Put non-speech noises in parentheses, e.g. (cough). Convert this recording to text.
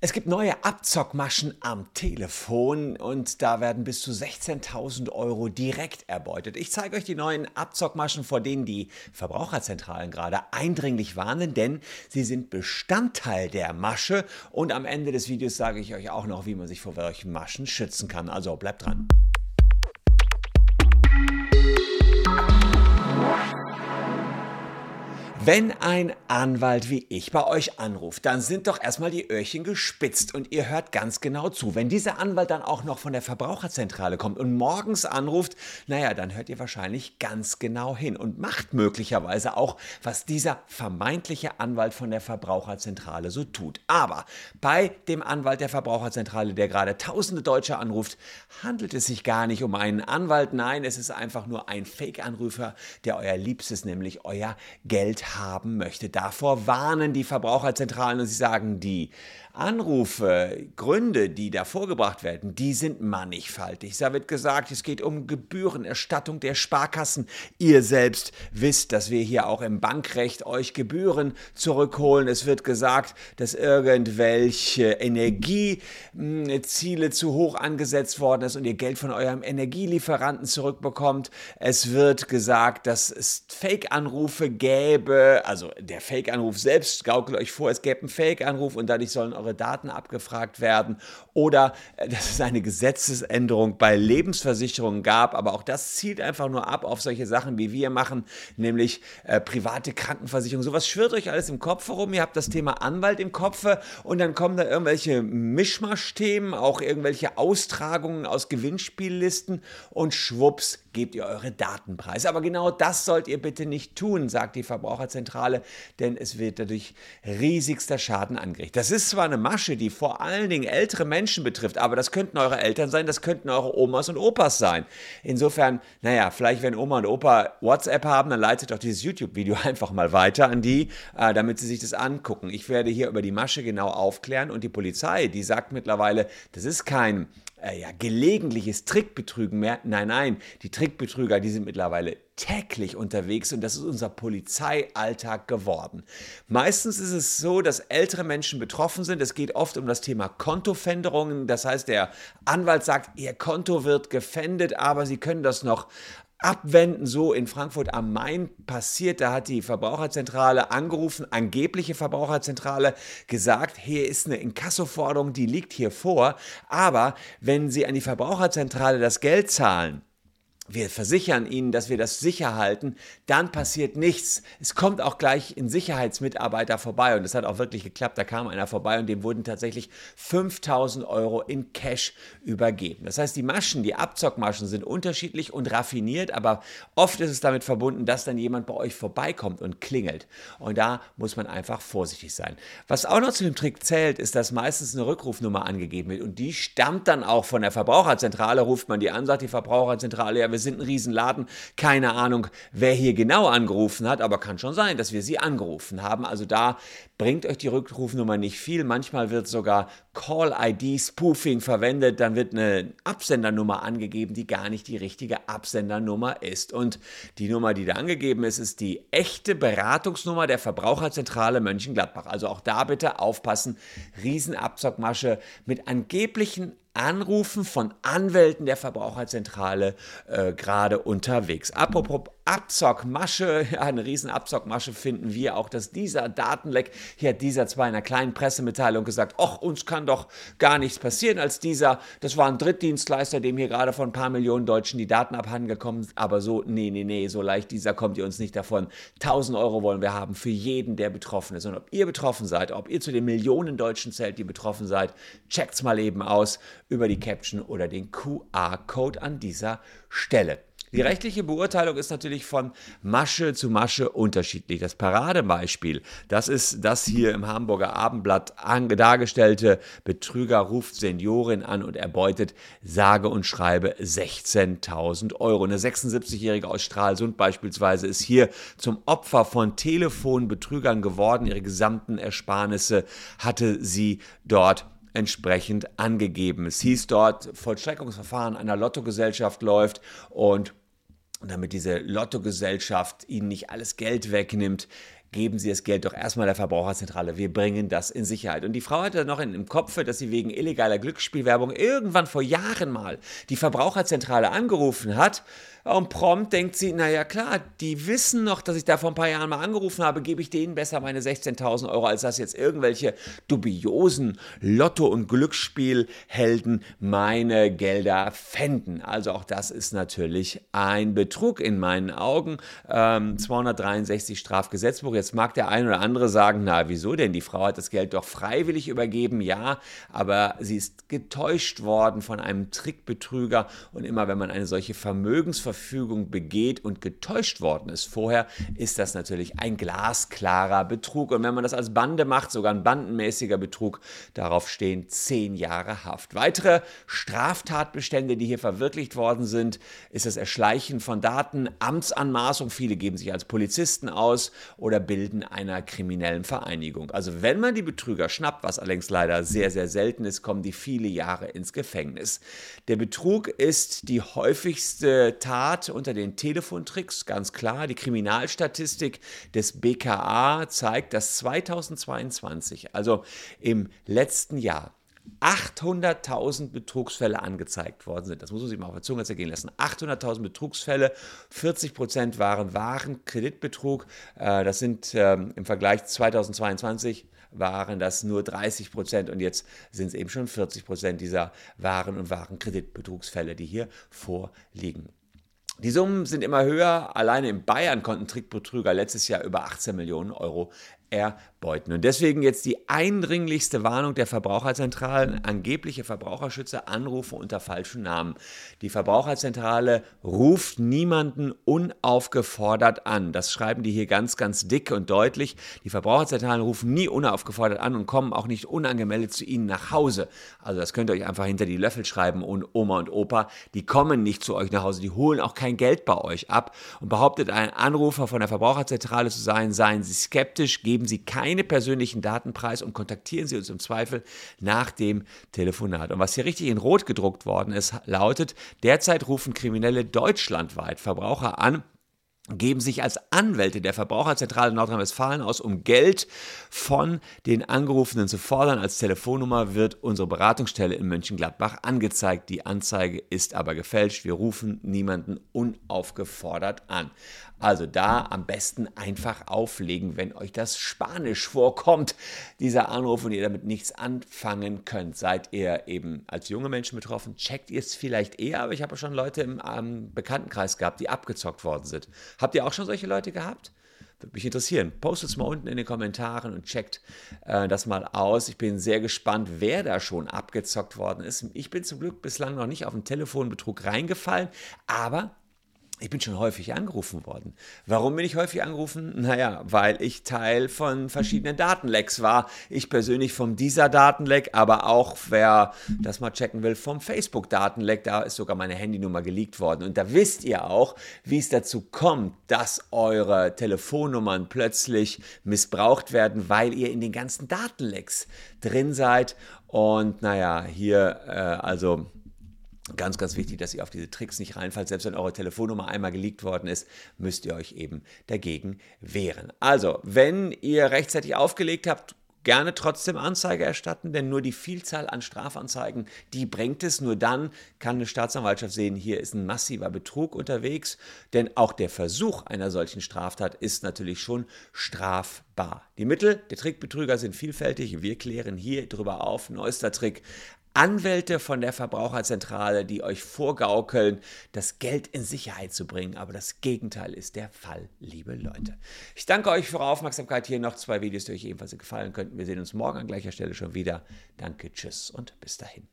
Es gibt neue Abzockmaschen am Telefon und da werden bis zu 16.000 Euro direkt erbeutet. Ich zeige euch die neuen Abzockmaschen, vor denen die Verbraucherzentralen gerade eindringlich warnen, denn sie sind Bestandteil der Masche und am Ende des Videos sage ich euch auch noch, wie man sich vor solchen Maschen schützen kann. Also bleibt dran. Wenn ein Anwalt wie ich bei euch anruft, dann sind doch erstmal die Öhrchen gespitzt und ihr hört ganz genau zu. Wenn dieser Anwalt dann auch noch von der Verbraucherzentrale kommt und morgens anruft, naja, dann hört ihr wahrscheinlich ganz genau hin und macht möglicherweise auch, was dieser vermeintliche Anwalt von der Verbraucherzentrale so tut. Aber bei dem Anwalt der Verbraucherzentrale, der gerade tausende Deutsche anruft, handelt es sich gar nicht um einen Anwalt. Nein, es ist einfach nur ein Fake-Anrufer, der euer Liebstes, nämlich euer Geld haben möchte. Davor warnen die Verbraucherzentralen und sie sagen, die Anrufe, Gründe, die da vorgebracht werden, die sind mannigfaltig. Da wird gesagt, es geht um Gebührenerstattung der Sparkassen. Ihr selbst wisst, dass wir hier auch im Bankrecht euch Gebühren zurückholen. Es wird gesagt, dass irgendwelche Energieziele zu hoch angesetzt worden ist und ihr Geld von eurem Energielieferanten zurückbekommt. Es wird gesagt, dass es Fake-Anrufe gäbe. Also der Fake-Anruf selbst gaukelt euch vor, es gäbe einen Fake-Anruf und dadurch sollen eure Daten abgefragt werden oder äh, dass es eine Gesetzesänderung bei Lebensversicherungen gab, aber auch das zielt einfach nur ab auf solche Sachen, wie wir machen, nämlich äh, private Krankenversicherung. Sowas schwirrt euch alles im Kopf herum. Ihr habt das Thema Anwalt im Kopf und dann kommen da irgendwelche Mischmasch-Themen, auch irgendwelche Austragungen aus Gewinnspiellisten und schwupps gebt ihr eure Datenpreise. Aber genau das sollt ihr bitte nicht tun, sagt die Verbraucherzentrale, denn es wird dadurch riesigster Schaden angerichtet. Das ist zwar eine Masche, die vor allen Dingen ältere Menschen betrifft, aber das könnten eure Eltern sein, das könnten eure Omas und Opas sein. Insofern, naja, vielleicht wenn Oma und Opa WhatsApp haben, dann leitet doch dieses YouTube-Video (laughs) einfach mal weiter an die, äh, damit sie sich das angucken. Ich werde hier über die Masche genau aufklären und die Polizei, die sagt mittlerweile, das ist kein äh, ja, gelegentliches Trickbetrügen mehr. Nein, nein, die Trickbetrüger, die sind mittlerweile täglich unterwegs und das ist unser Polizeialltag geworden. Meistens ist es so, dass ältere Menschen betroffen sind. Es geht oft um das Thema Kontofänderungen. Das heißt, der Anwalt sagt, ihr Konto wird gefändet, aber sie können das noch abwenden. So in Frankfurt am Main passiert. Da hat die Verbraucherzentrale angerufen, angebliche Verbraucherzentrale gesagt, hier ist eine Inkassoforderung, die liegt hier vor. Aber wenn Sie an die Verbraucherzentrale das Geld zahlen, wir versichern Ihnen, dass wir das sicher halten, dann passiert nichts. Es kommt auch gleich ein Sicherheitsmitarbeiter vorbei und das hat auch wirklich geklappt. Da kam einer vorbei und dem wurden tatsächlich 5000 Euro in Cash übergeben. Das heißt, die Maschen, die Abzockmaschen sind unterschiedlich und raffiniert, aber oft ist es damit verbunden, dass dann jemand bei euch vorbeikommt und klingelt. Und da muss man einfach vorsichtig sein. Was auch noch zu dem Trick zählt, ist, dass meistens eine Rückrufnummer angegeben wird und die stammt dann auch von der Verbraucherzentrale. Ruft man die an, sagt die Verbraucherzentrale, ja, wir sind ein Riesenladen. Keine Ahnung, wer hier genau angerufen hat, aber kann schon sein, dass wir sie angerufen haben. Also da bringt euch die Rückrufnummer nicht viel. Manchmal wird sogar Call-ID-Spoofing verwendet. Dann wird eine Absendernummer angegeben, die gar nicht die richtige Absendernummer ist. Und die Nummer, die da angegeben ist, ist die echte Beratungsnummer der Verbraucherzentrale Mönchengladbach. Also auch da bitte aufpassen. Riesenabzockmasche mit angeblichen Anrufen von Anwälten der Verbraucherzentrale äh, gerade unterwegs. Apropos Abzockmasche, (laughs) eine riesen Abzockmasche finden wir auch, dass dieser Datenleck, hier hat dieser zwar in einer kleinen Pressemitteilung gesagt, ach, uns kann doch gar nichts passieren als dieser, das war ein Drittdienstleister, dem hier gerade von ein paar Millionen Deutschen die Daten abhanden gekommen sind, aber so, nee, nee, nee, so leicht dieser kommt ihr uns nicht davon. 1000 Euro wollen wir haben für jeden, der betroffen ist und ob ihr betroffen seid, ob ihr zu den Millionen Deutschen zählt, die betroffen seid, checkt's mal eben aus über die Caption oder den QR-Code an dieser Stelle. Die rechtliche Beurteilung ist natürlich von Masche zu Masche unterschiedlich. Das Paradebeispiel, das ist das hier im Hamburger Abendblatt dargestellte Betrüger ruft Seniorin an und erbeutet sage und schreibe 16.000 Euro. Eine 76-Jährige aus Stralsund beispielsweise ist hier zum Opfer von Telefonbetrügern geworden. Ihre gesamten Ersparnisse hatte sie dort entsprechend angegeben. Es hieß dort, Vollstreckungsverfahren einer Lottogesellschaft läuft und damit diese Lottogesellschaft ihnen nicht alles Geld wegnimmt, geben Sie das Geld doch erstmal der Verbraucherzentrale. Wir bringen das in Sicherheit. Und die Frau hatte noch im Kopf, dass sie wegen illegaler Glücksspielwerbung irgendwann vor Jahren mal die Verbraucherzentrale angerufen hat und prompt denkt sie, naja klar, die wissen noch, dass ich da vor ein paar Jahren mal angerufen habe, gebe ich denen besser meine 16.000 Euro, als dass jetzt irgendwelche dubiosen Lotto- und Glücksspielhelden meine Gelder fänden. Also auch das ist natürlich ein Betrug in meinen Augen. Ähm, 263 Strafgesetzbuch. Jetzt mag der ein oder andere sagen, na wieso denn? Die Frau hat das Geld doch freiwillig übergeben, ja, aber sie ist getäuscht worden von einem Trickbetrüger und immer wenn man eine solche Vermögensverfügung Verfügung begeht und getäuscht worden ist vorher, ist das natürlich ein glasklarer Betrug. Und wenn man das als Bande macht, sogar ein bandenmäßiger Betrug, darauf stehen zehn Jahre Haft. Weitere Straftatbestände, die hier verwirklicht worden sind, ist das Erschleichen von Daten, Amtsanmaßung. Viele geben sich als Polizisten aus oder bilden einer kriminellen Vereinigung. Also wenn man die Betrüger schnappt, was allerdings leider sehr, sehr selten ist, kommen die viele Jahre ins Gefängnis. Der Betrug ist die häufigste Tat, unter den Telefontricks, ganz klar. Die Kriminalstatistik des BKA zeigt, dass 2022, also im letzten Jahr, 800.000 Betrugsfälle angezeigt worden sind. Das muss man sich mal auf der Zunge zergehen lassen. 800.000 Betrugsfälle, 40 Prozent waren Warenkreditbetrug. Äh, das sind ähm, im Vergleich 2022 waren das nur 30 Prozent und jetzt sind es eben schon 40 Prozent dieser Waren- und Warenkreditbetrugsfälle, die hier vorliegen. Die Summen sind immer höher. Alleine in Bayern konnten Trickbetrüger letztes Jahr über 18 Millionen Euro erbeuten. Und deswegen jetzt die eindringlichste Warnung der Verbraucherzentralen. Angebliche Verbraucherschützer anrufen unter falschen Namen. Die Verbraucherzentrale ruft niemanden unaufgefordert an. Das schreiben die hier ganz, ganz dick und deutlich. Die Verbraucherzentralen rufen nie unaufgefordert an und kommen auch nicht unangemeldet zu Ihnen nach Hause. Also das könnt ihr euch einfach hinter die Löffel schreiben und Oma und Opa, die kommen nicht zu euch nach Hause, die holen auch kein Geld bei euch ab und behauptet ein Anrufer von der Verbraucherzentrale zu sein, seien Sie skeptisch, geben geben Sie keine persönlichen Daten preis und kontaktieren Sie uns im Zweifel nach dem Telefonat. Und was hier richtig in Rot gedruckt worden ist, lautet, derzeit rufen Kriminelle deutschlandweit Verbraucher an, geben sich als Anwälte der Verbraucherzentrale Nordrhein-Westfalen aus, um Geld von den Angerufenen zu fordern. Als Telefonnummer wird unsere Beratungsstelle in Mönchengladbach angezeigt. Die Anzeige ist aber gefälscht. Wir rufen niemanden unaufgefordert an. Also da am besten einfach auflegen, wenn euch das Spanisch vorkommt, dieser Anruf und ihr damit nichts anfangen könnt. Seid ihr eben als junge Menschen betroffen, checkt ihr es vielleicht eher, aber ich habe schon Leute im ähm, Bekanntenkreis gehabt, die abgezockt worden sind. Habt ihr auch schon solche Leute gehabt? Würde mich interessieren. Postet es mal unten in den Kommentaren und checkt äh, das mal aus. Ich bin sehr gespannt, wer da schon abgezockt worden ist. Ich bin zum Glück bislang noch nicht auf einen Telefonbetrug reingefallen, aber ich bin schon häufig angerufen worden. Warum bin ich häufig angerufen? Naja, weil ich Teil von verschiedenen Datenlecks war. Ich persönlich vom dieser Datenleck, aber auch, wer das mal checken will, vom Facebook-Datenleck. Da ist sogar meine Handynummer geleakt worden. Und da wisst ihr auch, wie es dazu kommt, dass eure Telefonnummern plötzlich missbraucht werden, weil ihr in den ganzen Datenlecks drin seid. Und naja, hier, äh, also Ganz, ganz wichtig, dass ihr auf diese Tricks nicht reinfallt. Selbst wenn eure Telefonnummer einmal geleakt worden ist, müsst ihr euch eben dagegen wehren. Also, wenn ihr rechtzeitig aufgelegt habt, gerne trotzdem Anzeige erstatten, denn nur die Vielzahl an Strafanzeigen, die bringt es. Nur dann kann eine Staatsanwaltschaft sehen, hier ist ein massiver Betrug unterwegs, denn auch der Versuch einer solchen Straftat ist natürlich schon strafbar. Die Mittel der Trickbetrüger sind vielfältig. Wir klären hier drüber auf. Neuester Trick. Anwälte von der Verbraucherzentrale, die euch vorgaukeln, das Geld in Sicherheit zu bringen. Aber das Gegenteil ist der Fall, liebe Leute. Ich danke euch für eure Aufmerksamkeit. Hier noch zwei Videos, die euch ebenfalls gefallen könnten. Wir sehen uns morgen an gleicher Stelle schon wieder. Danke, tschüss und bis dahin.